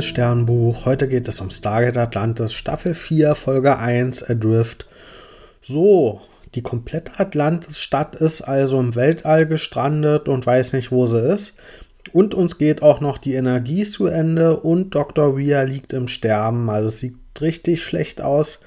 liebes Sternbuch. Heute geht es um Stargate Atlantis, Staffel 4, Folge 1, Adrift. So, die komplette Atlantis-Stadt ist also im Weltall gestrandet und weiß nicht, wo sie ist. Und uns geht auch noch die Energie zu Ende und Dr. Weir liegt im Sterben. Also es sieht richtig schlecht aus.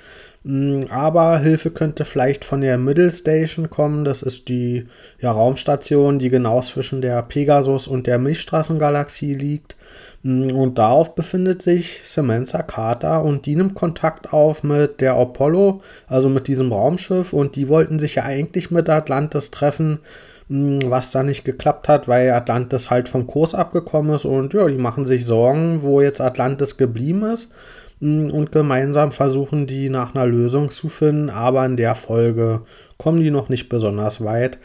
Mm, aber Hilfe könnte vielleicht von der Middle Station kommen. Das ist die ja, Raumstation, die genau zwischen der Pegasus und der Milchstraßengalaxie liegt. Mm, und darauf befindet sich Samantha Carter und die nimmt Kontakt auf mit der Apollo, also mit diesem Raumschiff. Und die wollten sich ja eigentlich mit Atlantis treffen, mm, was da nicht geklappt hat, weil Atlantis halt vom Kurs abgekommen ist. Und ja, die machen sich Sorgen, wo jetzt Atlantis geblieben ist und gemeinsam versuchen die nach einer Lösung zu finden, aber in der Folge kommen die noch nicht besonders weit.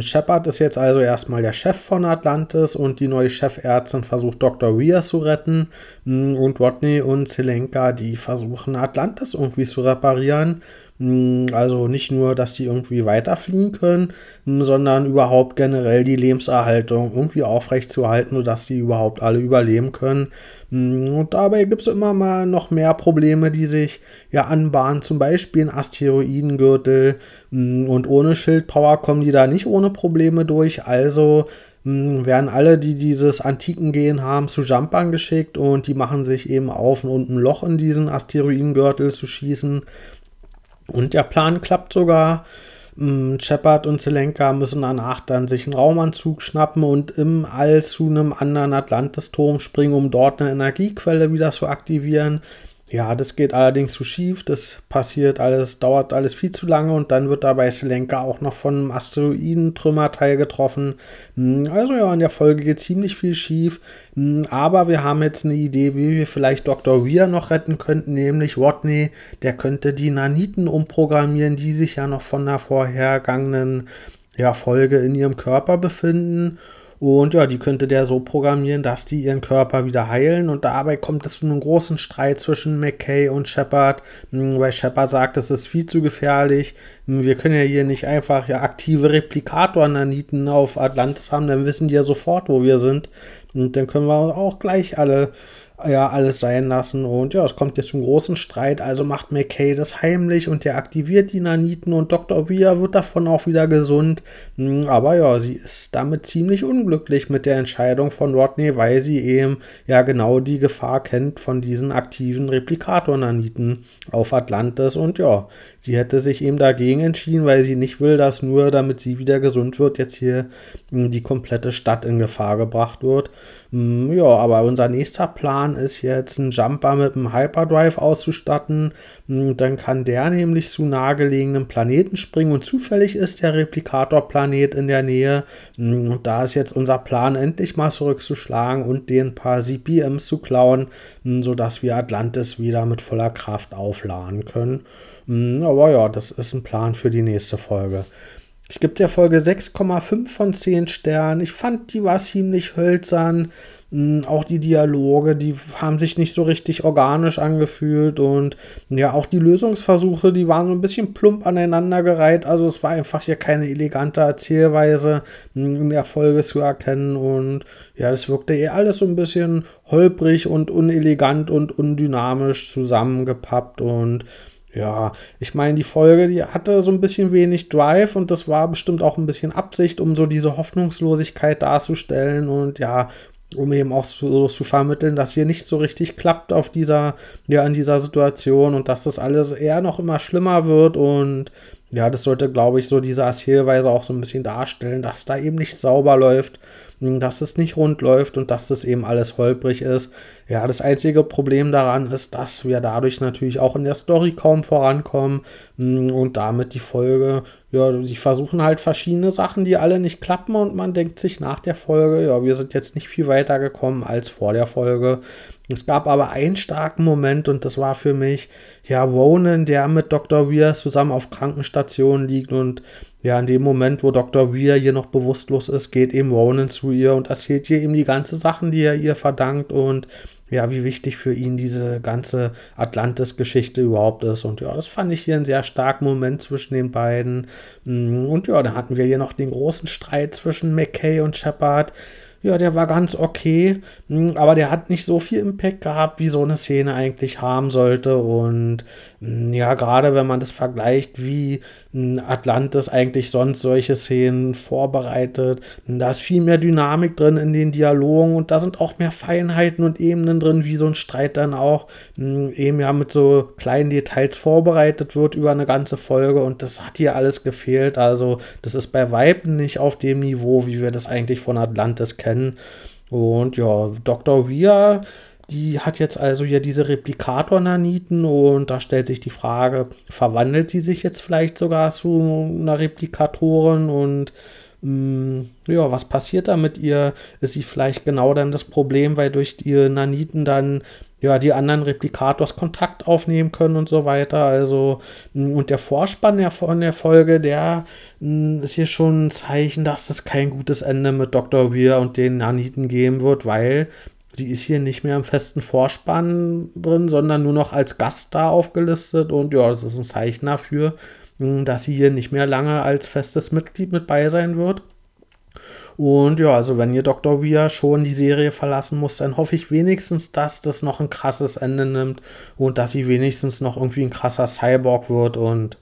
Shepard ist jetzt also erstmal der Chef von Atlantis und die neue Chefärztin versucht Dr. Weir zu retten und Rodney und Zelenka, die versuchen Atlantis irgendwie zu reparieren hm, also nicht nur, dass die irgendwie weiterfliegen können, hm, sondern überhaupt generell die Lebenserhaltung irgendwie aufrechtzuerhalten, sodass die überhaupt alle überleben können. Hm, und dabei gibt es immer mal noch mehr Probleme, die sich ja anbahnen, zum Beispiel ein Asteroidengürtel. Und ohne Schildpower kommen die da nicht ohne Probleme durch. Also werden alle, die dieses antiken Gehen haben, zu Jumpern geschickt und die machen sich eben auf, um ein Loch in diesen Asteroidengürtel zu schießen. Und der Plan klappt sogar. Mm, Shepard und Zelenka müssen danach dann sich einen Raumanzug schnappen und im All zu einem anderen Atlantis-Turm springen, um dort eine Energiequelle wieder zu aktivieren. Ja, das geht allerdings zu schief. Das passiert alles, dauert alles viel zu lange und dann wird dabei Selenka auch noch von einem Asteroidentrümmerteil getroffen. Hm, also ja, in der Folge geht ziemlich viel schief. Hm, aber wir haben jetzt eine Idee, wie wir vielleicht Dr. Weir noch retten könnten, nämlich Rodney. Der könnte die Naniten umprogrammieren, die sich ja noch von der vorhergangenen ja, Folge in ihrem Körper befinden. Und ja, die könnte der so programmieren, dass die ihren Körper wieder heilen. Und dabei kommt es zu einem großen Streit zwischen McKay und Shepard, hm, weil Shepard sagt, das ist viel zu gefährlich. Hm, wir können ja hier nicht einfach ja, aktive Replikator-Naniten auf Atlantis haben, dann wissen die ja sofort, wo wir sind. Und dann können wir auch gleich alle ja alles sein lassen. Und ja, es kommt jetzt zum großen Streit. Also macht McKay das heimlich und der aktiviert die Naniten und Dr. Weir wird davon auch wieder gesund. Hm, aber ja, sie ist damit ziemlich unglücklich mit der Entscheidung von Rodney, weil sie eben ja genau die Gefahr kennt von diesen aktiven Replikator-Naniten auf Atlantis. Und ja, sie hätte sich eben dagegen entschieden, weil sie nicht will, dass nur damit sie wieder gesund wird, jetzt hier hm, die komplette Stadt in Gefahr gebracht wird. Hm, ja, aber unser nächster Plan ist jetzt, einen Jumper mit einem Hyperdrive auszustatten. Hm, dann kann der nämlich zu nahegelegenen Planeten springen und zufällig ist der Replikatorplanet in der Nähe. Hm, da ist jetzt unser Plan, endlich mal zurückzuschlagen und den paar CPMs zu klauen, sodass wir Atlantis wieder mit voller Kraft aufladen können. Aber ja, das ist ein Plan für die nächste Folge. Ich gebe der Folge 6,5 von 10 Sternen. Ich fand, die war ziemlich hölzern. Hm, auch die Dialoge, die haben sich nicht so richtig organisch angefühlt und ja, auch die Lösungsversuche, die waren so ein bisschen plump aneinandergereiht. Also es war einfach hier keine elegante Erzählweise hm, in der Folge zu erkennen und ja, das wirkte eher alles so ein bisschen holprig und unelegant und undynamisch zusammengepappt und ja, ich meine, die Folge, die hatte so ein bisschen wenig Drive und das war bestimmt auch ein bisschen Absicht, um so diese Hoffnungslosigkeit darzustellen und ja, um eben auch so zu vermitteln, dass hier nicht so richtig klappt auf dieser, ja, in dieser Situation und dass das alles eher noch immer schlimmer wird und ja, das sollte, glaube ich, so diese Erzählweise auch so ein bisschen darstellen, dass da eben nicht sauber läuft dass es nicht rund läuft und dass das eben alles holprig ist. Ja, das einzige Problem daran ist, dass wir dadurch natürlich auch in der Story kaum vorankommen mm, und damit die Folge, ja, die versuchen halt verschiedene Sachen, die alle nicht klappen und man denkt sich nach der Folge, ja, wir sind jetzt nicht viel weiter gekommen als vor der Folge. Es gab aber einen starken Moment und das war für mich, ja, Ronan, der mit Dr. Weir zusammen auf Krankenstationen liegt und ja, in dem Moment, wo Dr. Weir hier noch bewusstlos ist, geht eben Ronan zu ihr und erzählt ihr eben die ganze Sachen, die er ihr verdankt und ja, wie wichtig für ihn diese ganze Atlantis-Geschichte überhaupt ist. Und ja, das fand ich hier einen sehr starken Moment zwischen den beiden. Mm, und ja, dann hatten wir hier noch den großen Streit zwischen McKay und Shepard ja, der war ganz okay, hm, aber der hat nicht so viel Impact gehabt, wie so eine Szene eigentlich haben sollte. Und hm, ja, gerade wenn man das vergleicht, wie Atlantis eigentlich sonst solche Szenen vorbereitet, da ist viel mehr Dynamik drin in den Dialogen und da sind auch mehr Feinheiten und Ebenen drin, wie so ein Streit dann auch eben ja mit so kleinen Details vorbereitet wird über eine ganze Folge und das hat hier alles gefehlt. Also, das ist bei Weiben nicht auf dem Niveau, wie wir das eigentlich von Atlantis kennen kennen. Und ja, Dr. Weir, die hat jetzt also hier diese Replikator-Naniten und da stellt sich die Frage, verwandelt sie sich jetzt vielleicht sogar zu einer Replikatorin und mh, mm, ja, was passiert da mit ihr? Ist sie vielleicht genau dann das Problem, weil durch die Naniten dann ja, die anderen Replikators Kontakt aufnehmen können und so weiter. Also, mm, und der Vorspann der, von der Folge, der mm, ist hier schon ein Zeichen, dass es kein gutes Ende mit Dr. Weir und den Naniten geben wird, weil sie ist hier nicht mehr im festen Vorspann drin, sondern nur noch als Gast da aufgelistet. Und ja, das ist ein Zeichen dafür, mh, dass sie hier nicht mehr lange als festes Mitglied mit bei sein wird. Und ja, also wenn ihr Dr. Weir schon die Serie verlassen muss, dann hoffe ich wenigstens, dass das noch ein krasses Ende nimmt und dass sie wenigstens noch irgendwie ein krasser Cyborg wird und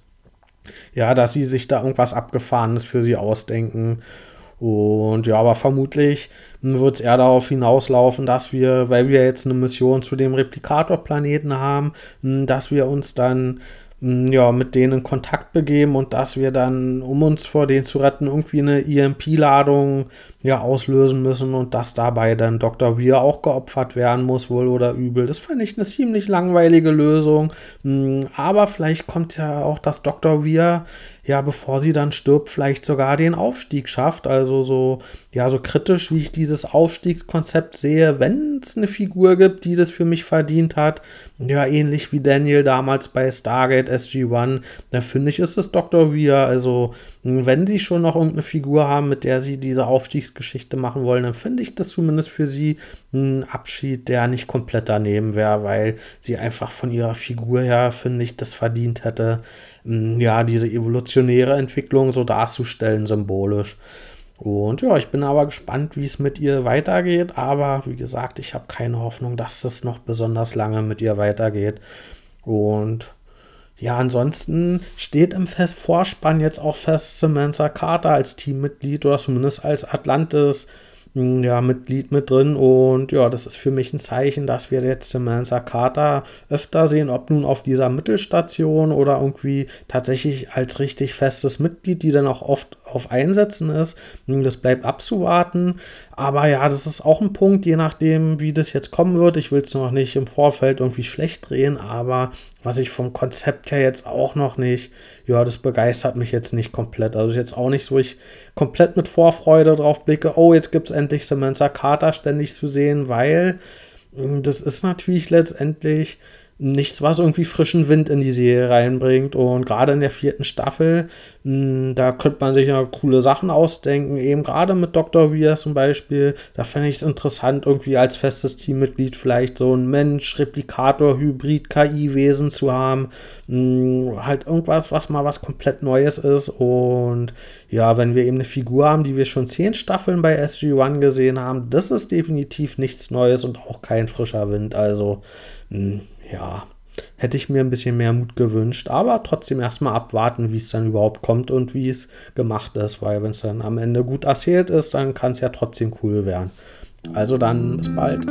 ja, dass sie sich da irgendwas Abgefahrenes für sie ausdenken. Und ja, aber vermutlich wird es eher darauf hinauslaufen, dass wir, weil wir jetzt eine Mission zu dem Replikator-Planeten haben, dass wir uns dann ja, mit denen in Kontakt begeben und dass wir dann, um uns vor denen zu retten, irgendwie eine EMP-Ladung ja auslösen müssen und dass dabei dann Dr. Weir auch geopfert werden muss, wohl oder übel. Das fand ich eine ziemlich langweilige Lösung. Hm, aber vielleicht kommt ja auch, dass Dr. Weir ja, bevor sie dann stirbt, vielleicht sogar den Aufstieg schafft. Also so, ja, so kritisch, wie ich dieses Aufstiegskonzept sehe, wenn es eine Figur gibt, die das für mich verdient hat, ja, ähnlich wie Daniel damals bei Stargate SG-1, da finde ich, ist es Dr. Weir. Also, wenn sie schon noch irgendeine Figur haben, mit der sie diese Aufstiegsgeschichte machen wollen, dann finde ich das zumindest für sie ein Abschied, der nicht komplett daneben wäre, weil sie einfach von ihrer Figur her, finde ich, das verdient hätte, ja, diese evolutionäre Entwicklung so darzustellen, symbolisch. Und ja, ich bin aber gespannt, wie es mit ihr weitergeht. Aber wie gesagt, ich habe keine Hoffnung, dass es noch besonders lange mit ihr weitergeht. Und ja, ansonsten steht im Vorspann jetzt auch fest Samantha Carter als Teammitglied oder zumindest als Atlantis ja, Mitglied mit drin. Und ja, das ist für mich ein Zeichen, dass wir jetzt Samantha Carter öfter sehen, ob nun auf dieser Mittelstation oder irgendwie tatsächlich als richtig festes Mitglied, die dann auch oft auf Einsätzen ist. Das bleibt abzuwarten. Aber ja, das ist auch ein Punkt, je nachdem, wie das jetzt kommen wird. Ich will es noch nicht im Vorfeld irgendwie schlecht drehen, aber was ich vom Konzept her jetzt auch noch nicht, ja, das begeistert mich jetzt nicht komplett. Also jetzt auch nicht so, ich komplett mit Vorfreude drauf blicke, oh, jetzt gibt es endlich Samantha Carter ständig zu sehen, weil hm, das ist natürlich letztendlich nichts, was irgendwie frischen Wind in die Serie reinbringt. Und gerade in der vierten Staffel, mh, hm, da könnte man sich ja coole Sachen ausdenken. Eben gerade mit Dr. Weir zum Beispiel. Da fände ich es interessant, irgendwie als festes Teammitglied vielleicht so ein Mensch, Replikator, Hybrid, KI-Wesen zu haben. Mh, hm, halt irgendwas, was mal was komplett Neues ist. Und ja, wenn wir eben eine Figur haben, die wir schon zehn Staffeln bei SG-1 gesehen haben, das ist definitiv nichts Neues und auch kein frischer Wind. Also, mh, hm, ja, hätte ich mir ein bisschen mehr Mut gewünscht, aber trotzdem erstmal abwarten, wie es dann überhaupt kommt und wie es gemacht ist, weil wenn es dann am Ende gut erzählt ist, dann kann es ja trotzdem cool werden. Also dann bis bald.